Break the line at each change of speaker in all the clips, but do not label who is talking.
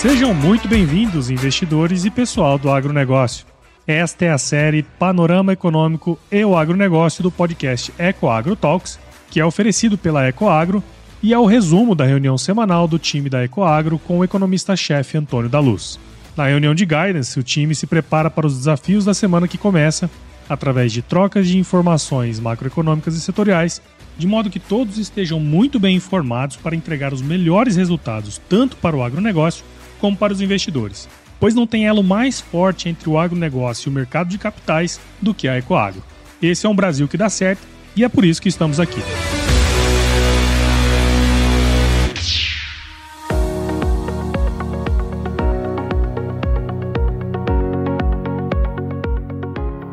Sejam muito bem-vindos, investidores e pessoal do agronegócio. Esta é a série Panorama Econômico e o Agronegócio do podcast EcoAgro Talks, que é oferecido pela EcoAgro e é o resumo da reunião semanal do time da EcoAgro com o economista-chefe Antônio da Luz. Na reunião de guidance, o time se prepara para os desafios da semana que começa, através de trocas de informações macroeconômicas e setoriais, de modo que todos estejam muito bem informados para entregar os melhores resultados tanto para o agronegócio como para os investidores, pois não tem elo mais forte entre o agronegócio e o mercado de capitais do que a Ecoagro. Esse é um Brasil que dá certo e é por isso que estamos aqui.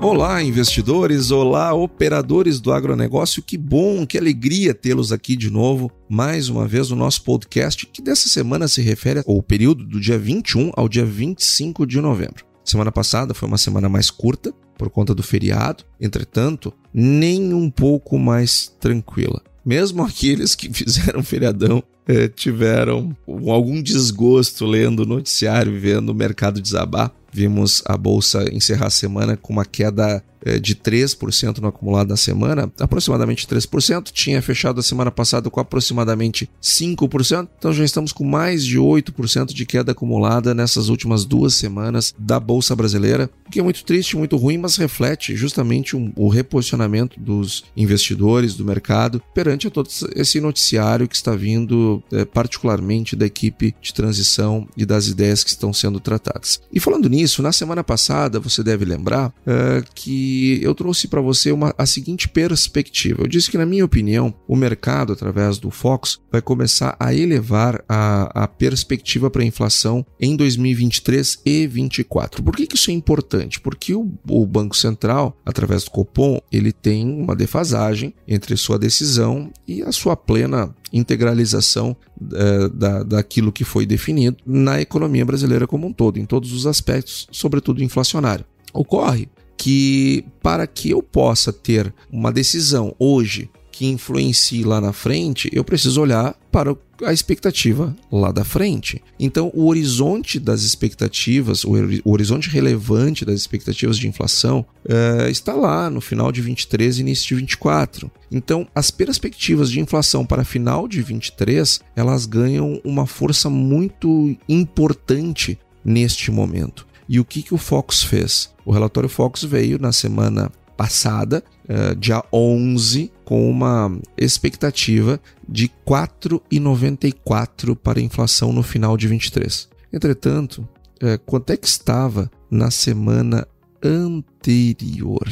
Olá, investidores! Olá, operadores do agronegócio! Que bom, que alegria tê-los aqui de novo, mais uma vez no nosso podcast, que dessa semana se refere ao período do dia 21 ao dia 25 de novembro. Semana passada foi uma semana mais curta, por conta do feriado, entretanto, nem um pouco mais tranquila. Mesmo aqueles que fizeram feriadão eh, tiveram algum desgosto lendo o noticiário e vendo o mercado desabar. Vimos a bolsa encerrar a semana com uma queda é, de 3% no acumulado da semana, aproximadamente 3%, tinha fechado a semana passada com aproximadamente 5%, então já estamos com mais de 8% de queda acumulada nessas últimas duas semanas da Bolsa Brasileira, o que é muito triste, muito ruim, mas reflete justamente um, o reposicionamento dos investidores, do mercado, perante todo esse noticiário que está vindo é, particularmente da equipe de transição e das ideias que estão sendo tratadas. E falando nisso, na semana passada, você deve lembrar é, que eu trouxe para você uma, a seguinte perspectiva. Eu disse que, na minha opinião, o mercado, através do Fox, vai começar a elevar a, a perspectiva para a inflação em 2023 e 2024. Por que, que isso é importante? Porque o, o Banco Central, através do Copom, ele tem uma defasagem entre sua decisão e a sua plena integralização é, da, daquilo que foi definido na economia brasileira como um todo, em todos os aspectos, sobretudo inflacionário. Ocorre que para que eu possa ter uma decisão hoje que influencie lá na frente, eu preciso olhar para a expectativa lá da frente. Então, o horizonte das expectativas, o horizonte relevante das expectativas de inflação é, está lá no final de 23 e início de 24. Então, as perspectivas de inflação para final de 23 elas ganham uma força muito importante neste momento. E o que, que o Fox fez? O relatório Fox veio na semana passada, uh, dia 11, com uma expectativa de 4,94 para a inflação no final de 23. Entretanto, uh, quanto é que estava na semana anterior?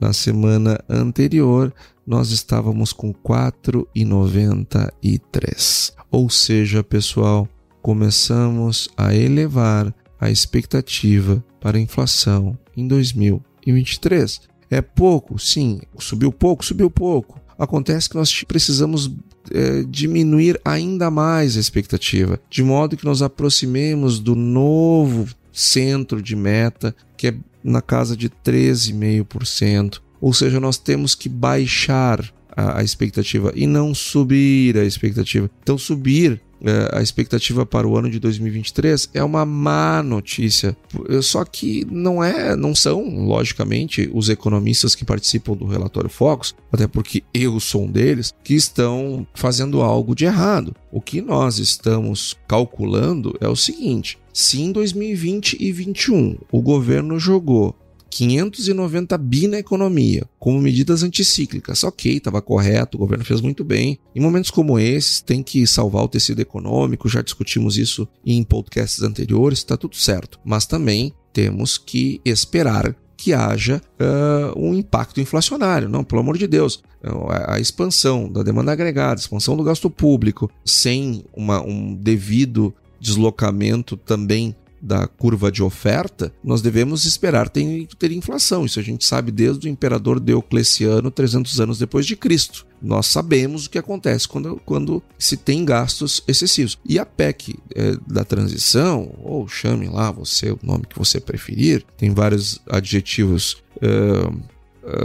Na semana anterior, nós estávamos com 4,93. Ou seja, pessoal, começamos a elevar a expectativa para a inflação em 2023. É pouco? Sim. Subiu pouco? Subiu pouco. Acontece que nós precisamos é, diminuir ainda mais a expectativa, de modo que nós aproximemos do novo centro de meta, que é na casa de 13,5%. Ou seja, nós temos que baixar a, expectativa e não subir a expectativa. Então, subir a expectativa para o ano de 2023 é uma má notícia. Só que não é, não são, logicamente, os economistas que participam do relatório Focus, até porque eu sou um deles, que estão fazendo algo de errado. O que nós estamos calculando é o seguinte: se em 2020 e 2021 o governo jogou 590 bi na economia, como medidas anticíclicas. Ok, estava correto, o governo fez muito bem. Em momentos como esses, tem que salvar o tecido econômico, já discutimos isso em podcasts anteriores, está tudo certo. Mas também temos que esperar que haja uh, um impacto inflacionário. Não, pelo amor de Deus. A, expansão da demanda agregada, a expansão do gasto público, sem uma, um devido deslocamento também da curva de oferta, nós devemos esperar ter, ter inflação. Isso a gente sabe desde o imperador Diocleciano, 300 anos depois de Cristo. Nós sabemos o que acontece quando, quando se tem gastos excessivos. E a PEC é, da transição, ou chame lá você o nome que você preferir, tem vários adjetivos é,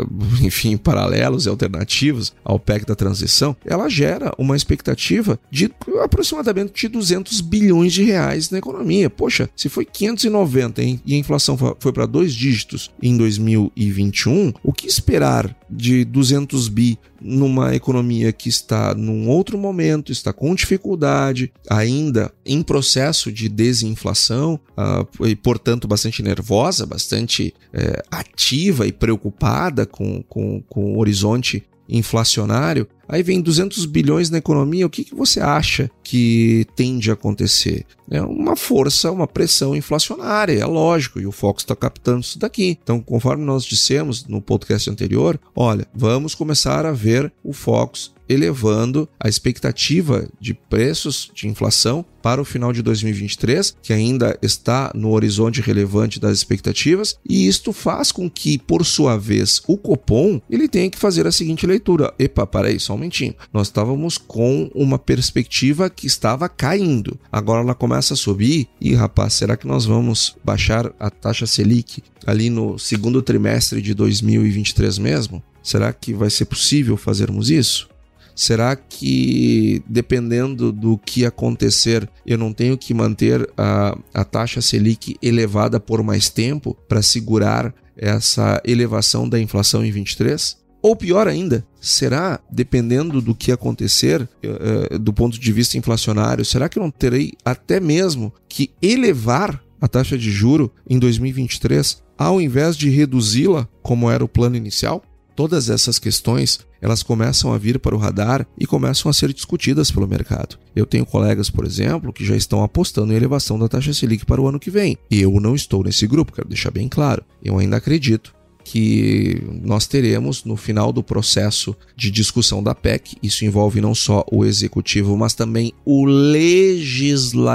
enfim, paralelos e alternativos ao PEC da transição, ela gera uma expectativa de aproximadamente de 200 bilhões de reais na economia. Poxa, se foi 590 hein, e a inflação foi para dois dígitos em 2021, o que esperar de 200 bi numa economia que está num outro momento, está com dificuldade, ainda em processo de desinflação uh, e, portanto, bastante nervosa, bastante uh, ativa e preocupada com, com, com o horizonte inflacionário, aí vem 200 bilhões na economia, o que, que você acha que tende a acontecer? É uma força, uma pressão inflacionária, é lógico, e o Fox está captando isso daqui. Então, conforme nós dissemos no podcast anterior, olha, vamos começar a ver o Fox elevando a expectativa de preços de inflação para o final de 2023, que ainda está no horizonte relevante das expectativas, e isto faz com que, por sua vez, o Copom ele tenha que fazer a seguinte leitura: epa, aí, só um momentinho. Nós estávamos com uma perspectiva que estava caindo, agora ela começa a subir, e rapaz, será que nós vamos baixar a taxa Selic ali no segundo trimestre de 2023 mesmo? Será que vai ser possível fazermos isso? Será que, dependendo do que acontecer, eu não tenho que manter a, a taxa Selic elevada por mais tempo para segurar essa elevação da inflação em 23? Ou pior ainda, será, dependendo do que acontecer uh, do ponto de vista inflacionário, será que eu não terei até mesmo que elevar a taxa de juro em 2023 ao invés de reduzi-la como era o plano inicial? Todas essas questões, elas começam a vir para o radar e começam a ser discutidas pelo mercado. Eu tenho colegas, por exemplo, que já estão apostando em elevação da taxa Selic para o ano que vem. Eu não estou nesse grupo, quero deixar bem claro. Eu ainda acredito que nós teremos no final do processo de discussão da PEC. Isso envolve não só o executivo, mas também o legislativo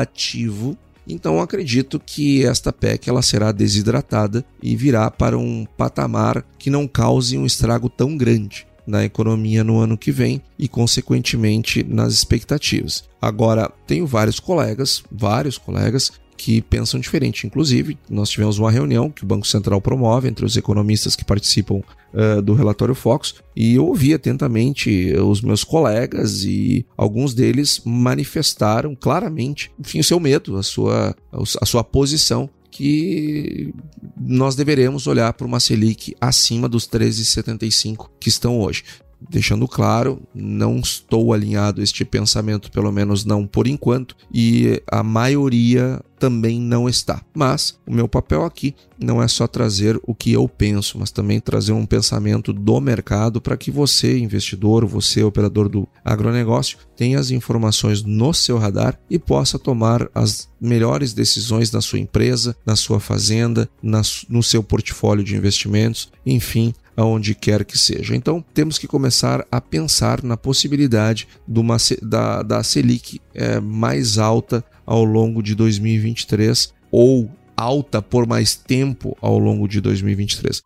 então acredito que esta PEC ela será desidratada e virá para um patamar que não cause um estrago tão grande na economia no ano que vem e, consequentemente, nas expectativas. Agora, tenho vários colegas, vários colegas que pensam diferente. Inclusive, nós tivemos uma reunião que o Banco Central promove entre os economistas que participam uh, do relatório Fox e eu ouvi atentamente os meus colegas e alguns deles manifestaram claramente, enfim, o seu medo, a sua, a sua posição que nós deveremos olhar para uma Selic acima dos 13,75 que estão hoje deixando claro, não estou alinhado a este pensamento, pelo menos não por enquanto, e a maioria também não está. Mas o meu papel aqui não é só trazer o que eu penso, mas também trazer um pensamento do mercado para que você, investidor, você, operador do agronegócio, tenha as informações no seu radar e possa tomar as melhores decisões na sua empresa, na sua fazenda, na, no seu portfólio de investimentos, enfim, aonde quer que seja. Então, temos que começar a pensar na possibilidade uma, da, da Selic é, mais alta ao longo de 2023 ou alta por mais tempo ao longo de 2023.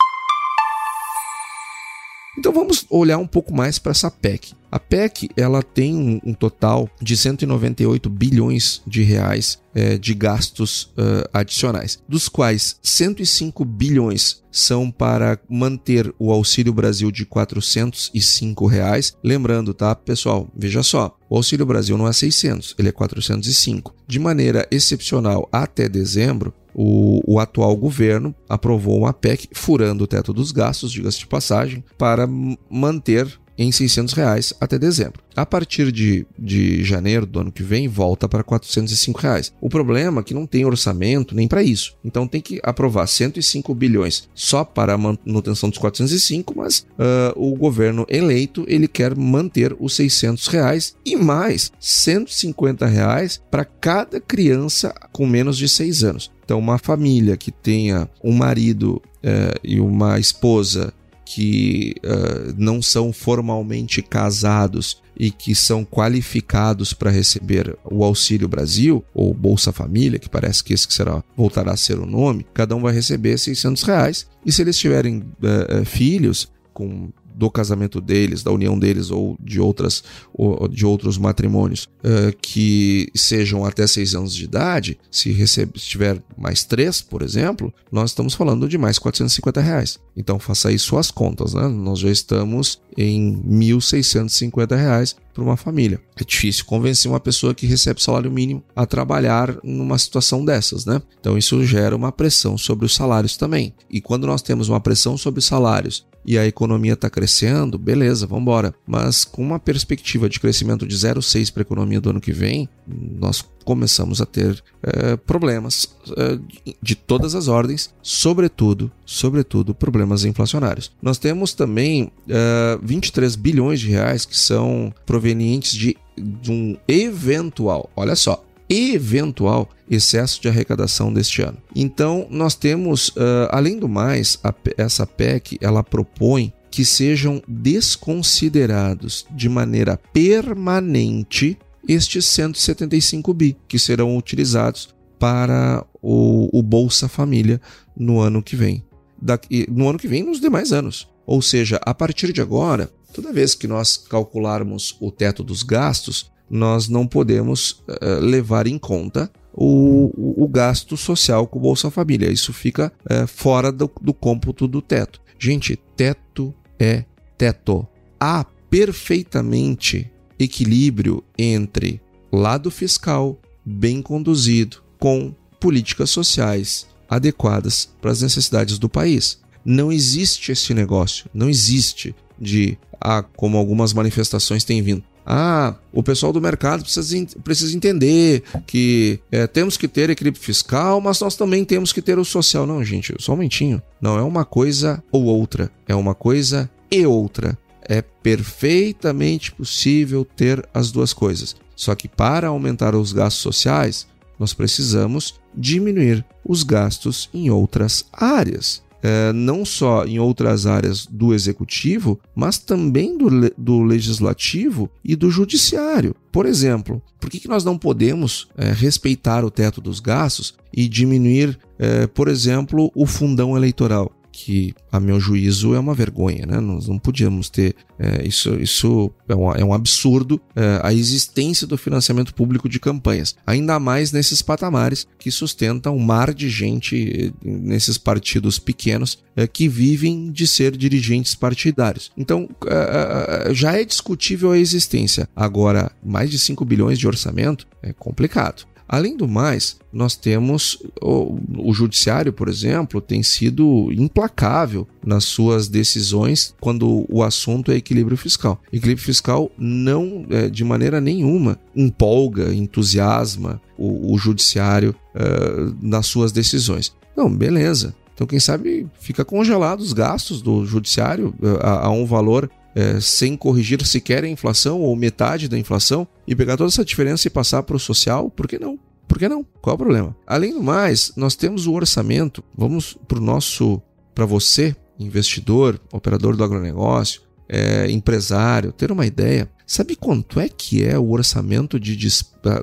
Então vamos olhar um pouco mais para essa PEC. A PEC ela tem um, total de 198 bilhões de reais é, de gastos uh, adicionais, dos quais 105 bilhões são para manter o Auxílio Brasil de 405 reais. Lembrando, tá, pessoal? Veja só, o Auxílio Brasil não é 600, ele é 405. De maneira excepcional, até dezembro, o, o, atual governo aprovou uma PEC furando o teto dos gastos, diga-se de passagem, para manter em 600 reais até dezembro. A partir de, de janeiro do ano que vem, volta para 405 reais. O problema é que não tem orçamento nem para isso. Então tem que aprovar 105 bilhões só para a manutenção dos 405, mas uh, o governo eleito ele quer manter os 600 reais e mais 150 reais para cada criança com menos de 6 anos. Então, uma família que tenha um marido uh, e uma esposa que uh, não são formalmente casados e que são qualificados para receber o Auxílio Brasil ou Bolsa Família, que parece que esse que será voltará a ser o nome, cada um vai receber 600 reais. E se eles tiverem uh, filhos com do casamento deles, da união deles ou de outras ou de outros matrimônios uh, que sejam até seis anos de idade, se, recebe, se tiver mais três, por exemplo, nós estamos falando de mais 450 reais. Então faça aí suas contas, né? Nós já estamos em 1.650 reais para uma família. É difícil convencer uma pessoa que recebe salário mínimo a trabalhar numa situação dessas, né? Então isso gera uma pressão sobre os salários também. E quando nós temos uma pressão sobre os salários e a economia está crescendo, beleza, vamos embora. Mas com uma perspectiva de crescimento de 0,6 para a economia do ano que vem, nós começamos a ter é, problemas é, de todas as ordens, sobretudo, sobretudo problemas inflacionários. Nós temos também é, 23 bilhões de reais que são provenientes de, de um eventual, olha só, eventual excesso de arrecadação deste ano. Então, nós temos, uh, além do mais, a, essa PEC ela propõe que sejam desconsiderados de maneira permanente estes 175 bi que serão utilizados para o, o Bolsa Família no ano que vem. No ano que vem, nos demais anos. Ou seja, a partir de agora, toda vez que nós calcularmos o teto dos gastos, nós não podemos uh, levar em conta o, o, gasto social com o Bolsa Família. Isso fica uh, fora do, do cômputo do teto. Gente, teto é teto. Há perfeitamente equilíbrio entre lado fiscal bem conduzido com políticas sociais adequadas para as necessidades do país. Não existe esse negócio, não existe de, ah, como algumas manifestações têm vindo, ah, o pessoal do mercado precisa, precisa entender que é, temos que ter equilíbrio fiscal, mas nós também temos que ter o social. Não, gente, só um momentinho. Não é uma coisa ou outra, é uma coisa e outra. É perfeitamente possível ter as duas coisas. Só que para aumentar os gastos sociais, nós precisamos diminuir os gastos em outras áreas é, não só em outras áreas do executivo, mas também do, do legislativo e do judiciário. Por exemplo, por que, que nós não podemos é, respeitar o teto dos gastos e diminuir, é, por exemplo, o fundão eleitoral? Que, a meu juízo, é uma vergonha, né? Nós não podíamos ter é, isso. Isso é um, é um absurdo é, a existência do financiamento público de campanhas, ainda mais nesses patamares que sustentam um mar de gente é, nesses partidos pequenos é, que vivem de ser dirigentes partidários. Então, é, já é discutível a existência. Agora, mais de 5 bilhões de orçamento é complicado. Além do mais, nós temos o, o, judiciário, por exemplo, tem sido implacável nas suas decisões quando o assunto é equilíbrio fiscal. Equilíbrio fiscal não, é, de maneira nenhuma, empolga, entusiasma o, o judiciário é, nas suas decisões. Não, beleza. Então, quem sabe fica congelado os gastos do judiciário é, a, a um valor é, sem corrigir sequer a inflação ou metade da inflação e pegar toda essa diferença e passar para o social, por que não? Por que não? Qual é o problema? Além do mais, nós temos o orçamento. Vamos para o nosso, para você, investidor, operador do agronegócio, é, empresário, ter uma ideia. Sabe quanto é que é o orçamento de,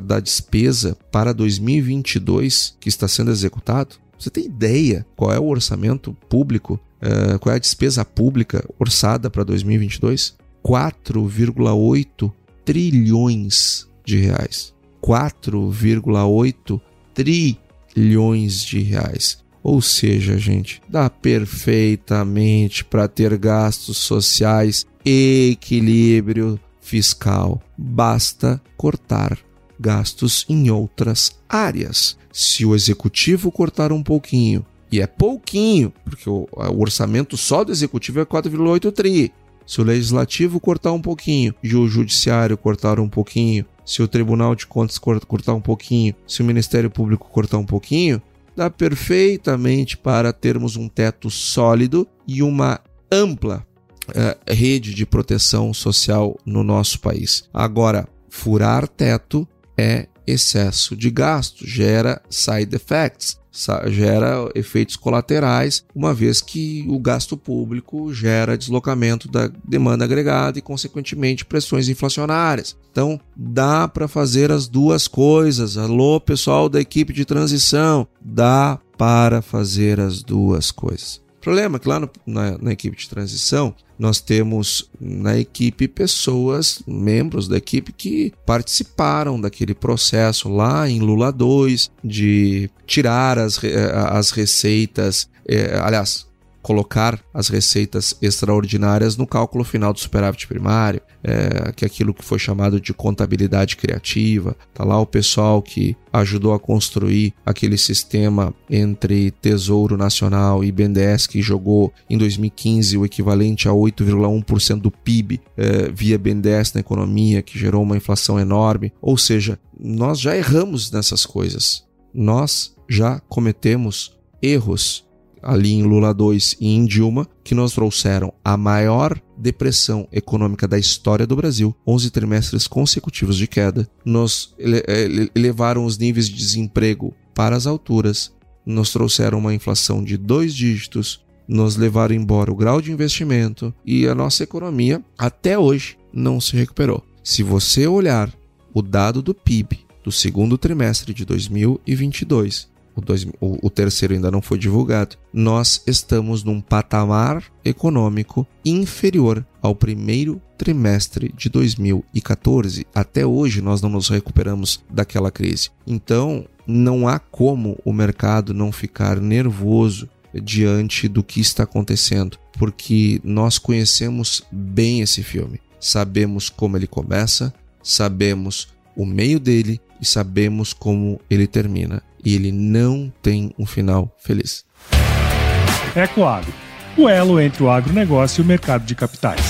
da despesa para 2022 que está sendo executado? Você tem ideia qual é o orçamento público uh, qual é a despesa pública orçada para 2022? 4,8 trilhões de reais. 4,8 trilhões de reais. Ou seja, gente, dá perfeitamente para ter gastos sociais e equilíbrio fiscal. Basta cortar gastos em outras áreas. Se o executivo cortar um pouquinho e é pouquinho, porque o, o orçamento só do executivo é 4,8 tri. Se o legislativo cortar um pouquinho e o judiciário cortar um pouquinho, se o Tribunal de Contas cortar um pouquinho, se o Ministério Público cortar um pouquinho, dá perfeitamente para termos um teto sólido e uma ampla uh, rede de proteção social no nosso país. Agora, furar teto é excesso de gasto, gera side effects, gera efeitos colaterais, uma vez que o gasto público gera deslocamento da demanda agregada e, consequentemente, pressões inflacionárias. Então, dá para fazer as duas coisas. Alô, pessoal da equipe de transição, dá para fazer as duas coisas. Problema. É que lá no, na, na equipe de transição nós temos na equipe pessoas, membros da equipe que participaram daquele processo lá em Lula 2 de tirar as, as receitas, eh, aliás, colocar as receitas extraordinárias no cálculo final do superávit primário, é, que é aquilo que foi chamado de contabilidade criativa. Tá lá o pessoal que ajudou a construir aquele sistema entre Tesouro Nacional e BNDES que jogou em 2015 o equivalente a 8,1% do PIB é, via BNDES na economia, que gerou uma inflação enorme. Ou seja, nós já erramos nessas coisas. Nós já cometemos erros ali em Lula 2 e em Dilma, que nos trouxeram a maior depressão econômica da história do Brasil, 11 trimestres consecutivos de queda, nos elevaram os níveis de desemprego para as alturas, nos trouxeram uma inflação de dois dígitos, nos levaram embora o grau de investimento. E a nossa economia até hoje não se recuperou. Se você olhar o dado do PIB do segundo trimestre de 2022 o, dois, o, o terceiro ainda não foi divulgado, nós estamos num patamar econômico inferior ao primeiro trimestre de 2014. Até hoje nós não nos recuperamos daquela crise. Então, não há como o mercado não ficar nervoso diante do que está acontecendo, porque nós conhecemos bem esse filme. Sabemos como ele começa, sabemos o meio dele e sabemos como ele termina e ele não tem um final feliz.
Ecoagro, o elo entre o agronegócio e o mercado de capitais.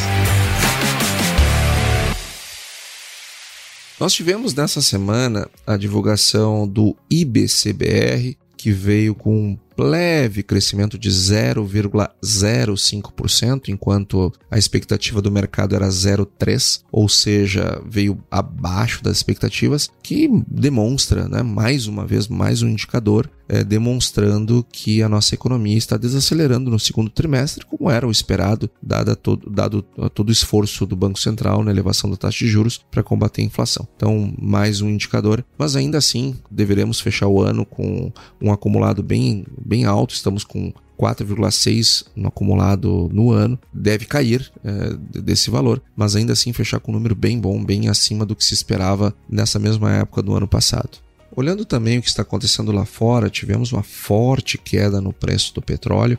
Nós tivemos nessa semana a divulgação do IBCBR, que veio com leve crescimento de 0,05%, enquanto a expectativa do mercado era 0,3%, ou seja, veio abaixo das expectativas, que demonstra, né, mais uma vez, mais um indicador é, demonstrando que a nossa economia está desacelerando no segundo trimestre, como era o esperado, dado todo, dado todo o esforço do Banco Central na elevação da taxa de juros para combater a inflação. Então, mais um indicador, mas ainda assim deveremos fechar o ano com um acumulado bem bem alto, estamos com 4,6 no acumulado no ano, deve cair é, desse valor, mas ainda assim fechar com um número bem bom, bem acima do que se esperava nessa mesma época do ano passado. Olhando também o que está acontecendo lá fora, tivemos uma forte queda no preço do petróleo.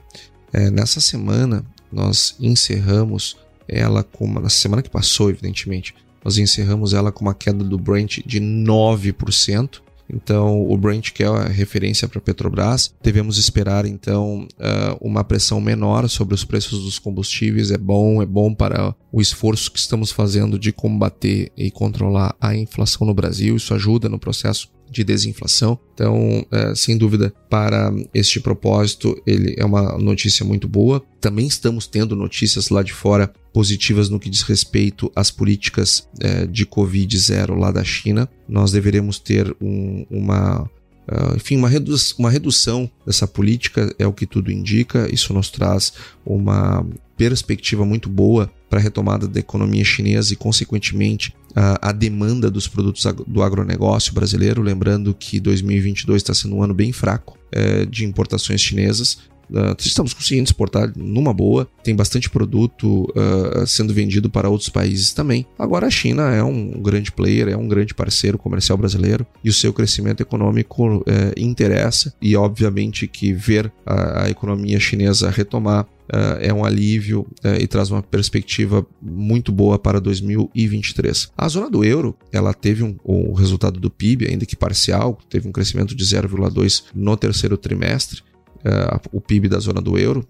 É, nessa semana, nós encerramos ela com na semana que passou, evidentemente, nós encerramos ela com uma queda do Brent de 9%. Então, o Brent, que é a referência para a Petrobras, devemos esperar então uh, uma pressão menor sobre os preços dos combustíveis. É bom, é bom para o esforço que estamos fazendo de combater e controlar a inflação no Brasil. Isso ajuda no processo de desinflação. Então, é, sem dúvida, para este propósito, ele é uma notícia muito boa. Também estamos tendo notícias lá de fora positivas no que diz respeito às políticas é, de Covid-0 lá da China. Nós deveremos ter um, uma Uh, enfim, uma, redu uma redução dessa política é o que tudo indica. Isso nos traz uma perspectiva muito boa para a retomada da economia chinesa e, consequentemente, a, a demanda dos produtos do agronegócio brasileiro. Lembrando que 2022 está sendo um ano bem fraco é, de importações chinesas. Uh, estamos conseguindo exportar numa boa, tem bastante produto uh, sendo vendido para outros países também. Agora a China é um grande player, é um grande parceiro comercial brasileiro e o seu crescimento econômico uh, interessa e obviamente que ver a, a economia chinesa retomar Uh, é um alívio uh, e traz uma perspectiva muito boa para 2023. A zona do euro, ela teve um, o resultado do PIB, ainda que parcial, teve um crescimento de 0,2 no terceiro trimestre. Uh, o PIB da zona do euro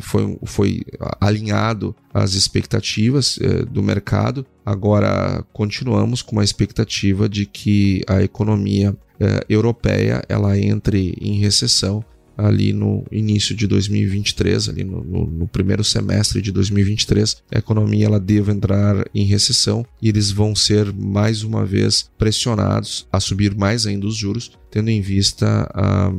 foi, foi alinhado às expectativas do mercado. Agora continuamos com uma expectativa de que a economia europeia ela entre em recessão ali no início de 2023, ali no, no, no, primeiro semestre de 2023, a economia ela deve entrar em recessão e eles vão ser mais uma vez pressionados a subir mais ainda os juros, tendo em vista a,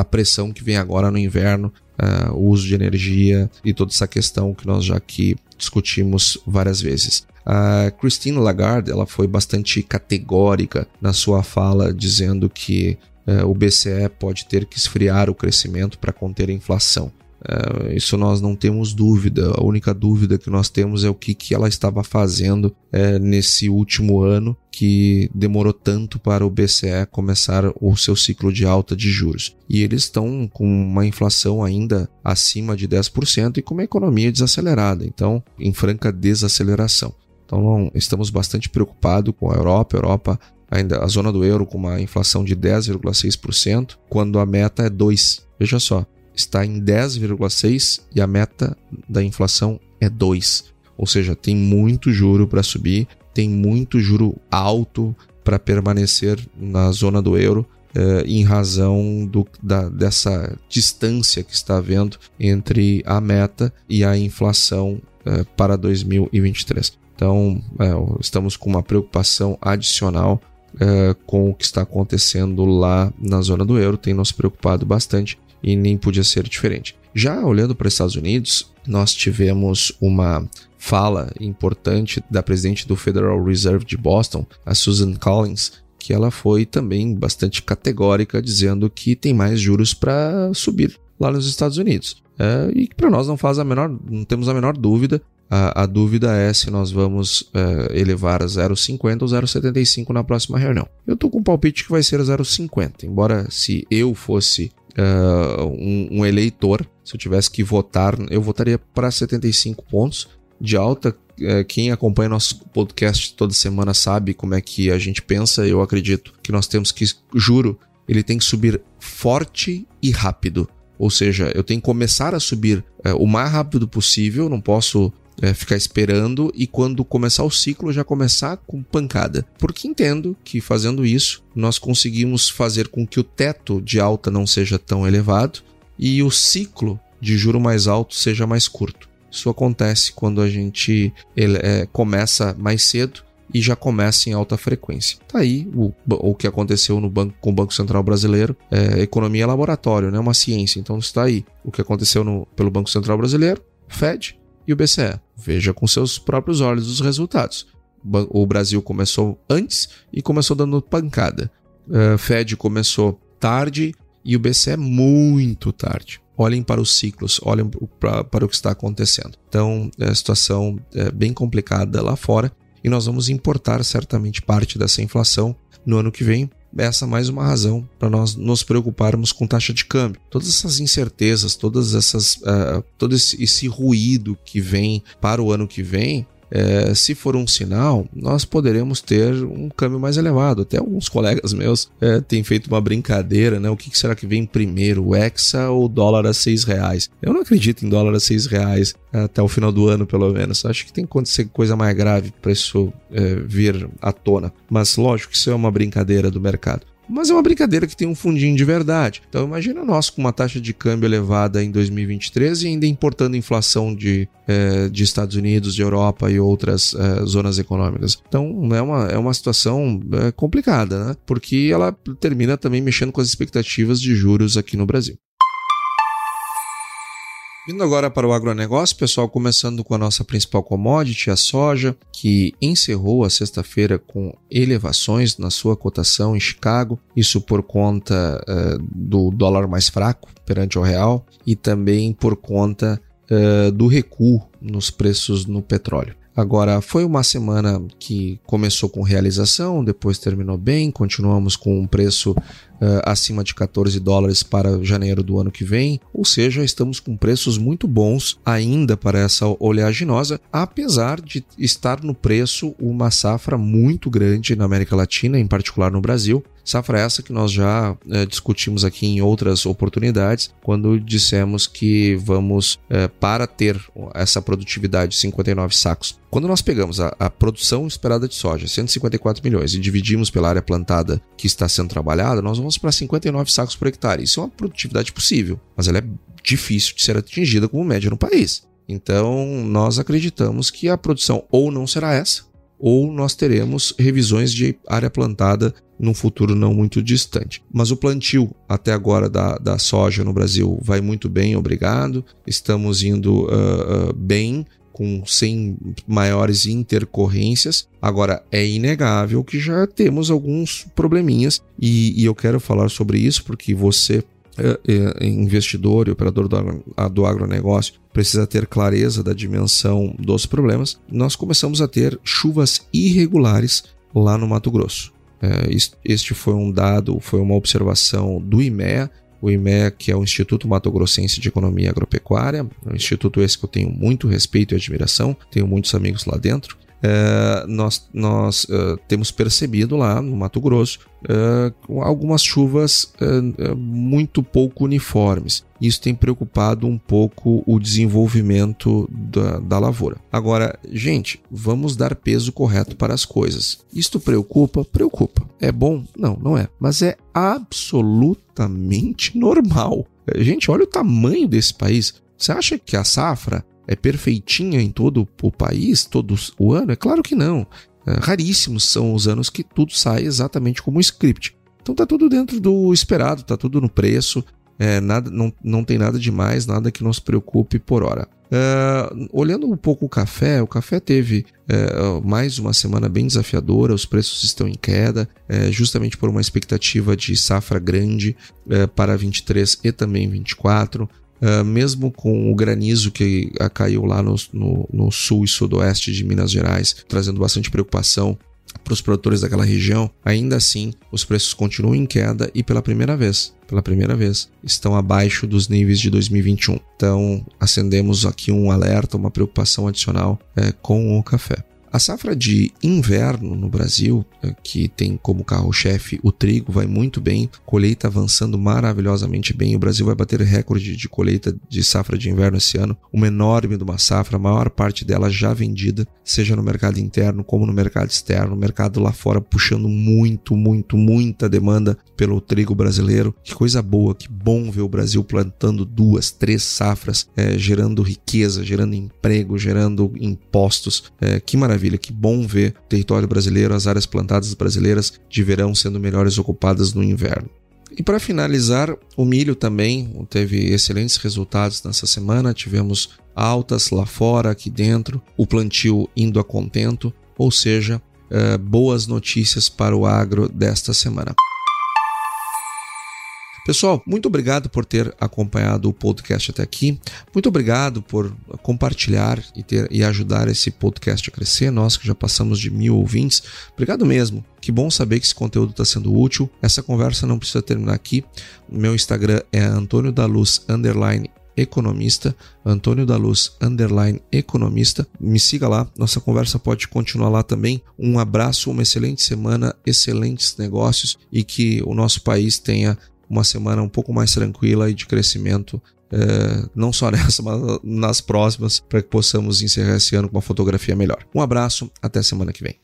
a pressão que vem agora no inverno, uh, o uso de energia e toda essa questão que nós já aqui discutimos várias vezes. A Christine Lagarde ela foi bastante categórica na sua fala, dizendo que é, o BCE pode ter que esfriar o crescimento para conter a inflação. É, isso nós não temos dúvida. A única dúvida que nós temos é o que, que ela estava fazendo é, nesse último ano que demorou tanto para o BCE começar o seu ciclo de alta de juros. E eles estão com uma inflação ainda acima de 10% e com uma economia desacelerada, então em franca desaceleração. Então não, estamos bastante preocupados com a Europa. A Europa ainda a zona do euro com uma inflação de 10,6%, quando a meta é 2. Veja só, está em 10,6 e a meta da inflação é 2. Ou seja, tem muito juro para subir, tem muito juro alto para permanecer na zona do euro eh, em razão do, da, dessa distância que está havendo entre a meta e a inflação eh, para 2023. Então, eh, estamos com uma preocupação adicional com o que está acontecendo lá na zona do euro, tem nos preocupado bastante e nem podia ser diferente. Já olhando para os Estados Unidos, nós tivemos uma fala importante da presidente do Federal Reserve de Boston, a Susan Collins, que ela foi também bastante categórica, dizendo que tem mais juros para subir lá nos Estados Unidos. É, e para nós não faz a menor, não temos a menor dúvida. A, a dúvida é se nós vamos é, elevar a 0,50 ou 0,75 na próxima reunião. Eu estou com um palpite que vai ser 0,50, embora se eu fosse uh, um, um, eleitor, se eu tivesse que votar, eu votaria para 75 pontos de alta. Uh, quem acompanha nosso podcast toda semana sabe como é que a gente pensa. Eu acredito que nós temos que, juro, ele tem que subir forte e rápido. Ou seja, eu tenho que começar a subir uh, o mais rápido possível, não posso é, ficar esperando e quando começar o ciclo já começar com pancada. Porque entendo que fazendo isso nós conseguimos fazer com que o teto de alta não seja tão elevado e o ciclo de juro mais alto seja mais curto. Isso acontece quando a gente ele, é, começa mais cedo e já começa em alta frequência. Tá aí o, o que aconteceu no banco, com o Banco Central Brasileiro. É, economia é laboratório, não é uma ciência. Então está aí o que aconteceu no, pelo Banco Central Brasileiro, Fed e o BCE. Veja com seus próprios olhos os resultados. O Brasil começou antes e começou dando pancada. Uh, Fed começou tarde e o BCE muito tarde. Olhem para os ciclos, olhem para, para o que está acontecendo. Então, a situação é bem complicada lá fora e nós vamos importar certamente parte dessa inflação no ano que vem essa mais uma razão para nós nos preocuparmos com taxa de câmbio. Todas essas incertezas, todas essas, uh, todo esse, esse ruído que vem para o ano que vem, é, se for um sinal, nós poderemos ter um câmbio mais elevado. Até alguns colegas meus é, têm feito uma brincadeira, né? O que, será que vem primeiro, o Hexa ou o dólar a seis reais? Eu não acredito em dólar a seis reais até o final do ano, pelo menos. Acho que tem que acontecer coisa mais grave para isso é, vir à tona. Mas lógico que isso é uma brincadeira do mercado. Mas é uma brincadeira que tem um fundinho de verdade. Então imagina nós com uma taxa de câmbio elevada em 2023 e ainda importando inflação de, é, de Estados Unidos, de Europa e outras é, zonas econômicas. Então é uma, é uma situação é, complicada, né? Porque ela termina também mexendo com as expectativas de juros aqui no Brasil. Vindo agora para o agronegócio, pessoal, começando com a nossa principal commodity, a soja, que encerrou a sexta-feira com elevações na sua cotação em Chicago, isso por conta uh, do dólar mais fraco perante o real e também por conta uh, do recuo nos preços no petróleo. Agora, foi uma semana que começou com realização, depois terminou bem, continuamos com um preço uh, acima de 14 dólares para janeiro do ano que vem, ou seja, estamos com preços muito bons ainda para essa oleaginosa, apesar de estar no preço uma safra muito grande na América Latina, em particular no Brasil, Safra essa que nós já é, discutimos aqui em outras oportunidades, quando dissemos que vamos, é, para ter essa produtividade de 59 sacos. Quando nós pegamos a, a, produção esperada de soja, 154 milhões, e dividimos pela área plantada que está sendo trabalhada, nós vamos para 59 sacos por hectare. Isso é uma produtividade possível, mas ela é difícil de ser atingida como média no país. Então, nós acreditamos que a produção ou não será essa, ou nós teremos revisões de área plantada num futuro não muito distante. Mas o plantio até agora da, da soja no Brasil vai muito bem, obrigado. Estamos indo uh, uh, bem, com sem maiores intercorrências. Agora, é inegável que já temos alguns probleminhas e, e eu quero falar sobre isso porque você investidor e operador do agronegócio precisa ter clareza da dimensão dos problemas, nós começamos a ter chuvas irregulares lá no Mato Grosso. Este foi um dado, foi uma observação do IMEA, o IMEA, que é o Instituto Mato Grossense de Economia Agropecuária, é um instituto esse que eu tenho muito respeito e admiração, tenho muitos amigos lá dentro. É, nós, nós uh, temos percebido lá no Mato Grosso uh, algumas chuvas muito pouco uniformes. Isso tem preocupado um pouco o desenvolvimento da, da lavoura. Agora, gente, vamos dar peso correto para as coisas. Isto preocupa? Preocupa. É bom? Não, não é. Mas é absolutamente normal. Gente, olha o tamanho desse país. Você acha que a safra é perfeitinha em todo o país, todo o ano? É claro que não. É, raríssimos são os anos que tudo sai exatamente como o script. Então tá tudo dentro do esperado, tá tudo no preço, é, nada, não, não tem nada demais, nada que nos preocupe por hora. É, olhando um pouco o café, o café teve é, mais uma semana bem desafiadora, os preços estão em queda, é, justamente por uma expectativa de safra grande para 23 e também 24. Uh, mesmo com o granizo que caiu lá no, no, no, sul e sudoeste de Minas Gerais, trazendo bastante preocupação para os produtores daquela região, ainda assim os preços continuam em queda e pela primeira vez, pela primeira vez, estão abaixo dos níveis de 2021. Então acendemos aqui um alerta, uma preocupação adicional é, com o café. A safra de inverno no Brasil, eh, que tem como carro-chefe o trigo, vai muito bem, colheita avançando maravilhosamente bem. O Brasil vai bater recorde de colheita de safra de inverno esse ano, uma enorme de uma safra, a maior parte dela já vendida, seja no mercado interno como no mercado externo. O mercado lá fora puxando muito, muito, muita demanda pelo trigo brasileiro. Que coisa boa, que bom ver o Brasil plantando duas, três safras, é, gerando riqueza, gerando emprego, gerando impostos. É, que maravilha maravilha, que bom ver o território brasileiro, as áreas plantadas brasileiras de verão sendo melhores ocupadas no inverno. E para finalizar, o milho também teve excelentes resultados nessa semana. Tivemos altas lá fora, aqui dentro, o plantio indo a contento, ou seja, eh, boas notícias para o agro desta semana. Pessoal, muito obrigado por ter acompanhado o podcast até aqui. Muito obrigado por compartilhar e, ter, e ajudar esse podcast a crescer. Nós que já passamos de mil ouvintes. Obrigado mesmo. Que bom saber que esse conteúdo está sendo útil. Essa conversa não precisa terminar aqui. Meu Instagram é Antônio da Luz underline economista, Antônio da Luz, underline economista. Me siga lá, nossa conversa pode continuar lá também. Um abraço, uma excelente semana, excelentes negócios e que o nosso país tenha uma semana um pouco mais tranquila e de crescimento, é, não só nessa, mas nas próximas, para que possamos encerrar esse ano com uma fotografia melhor. Um abraço, até semana que vem.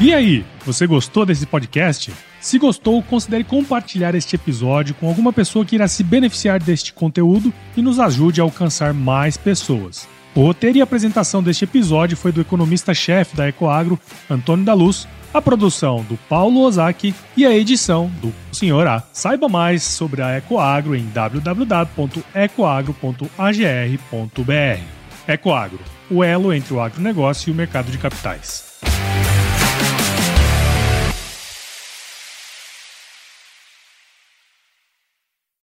E aí, você gostou desse podcast? Se gostou, considere compartilhar este episódio com alguma pessoa que irá se beneficiar deste conteúdo e nos ajude a alcançar mais pessoas. O roteiro e apresentação deste episódio foi do economista-chefe da Ecoagro, Antônio da Luz, a produção do Paulo Ozaki e a edição do Senhor A. Saiba mais sobre a Ecoagro em www.ecoagro.agr.br. Ecoagro, o elo entre o agronegócio e o mercado de capitais.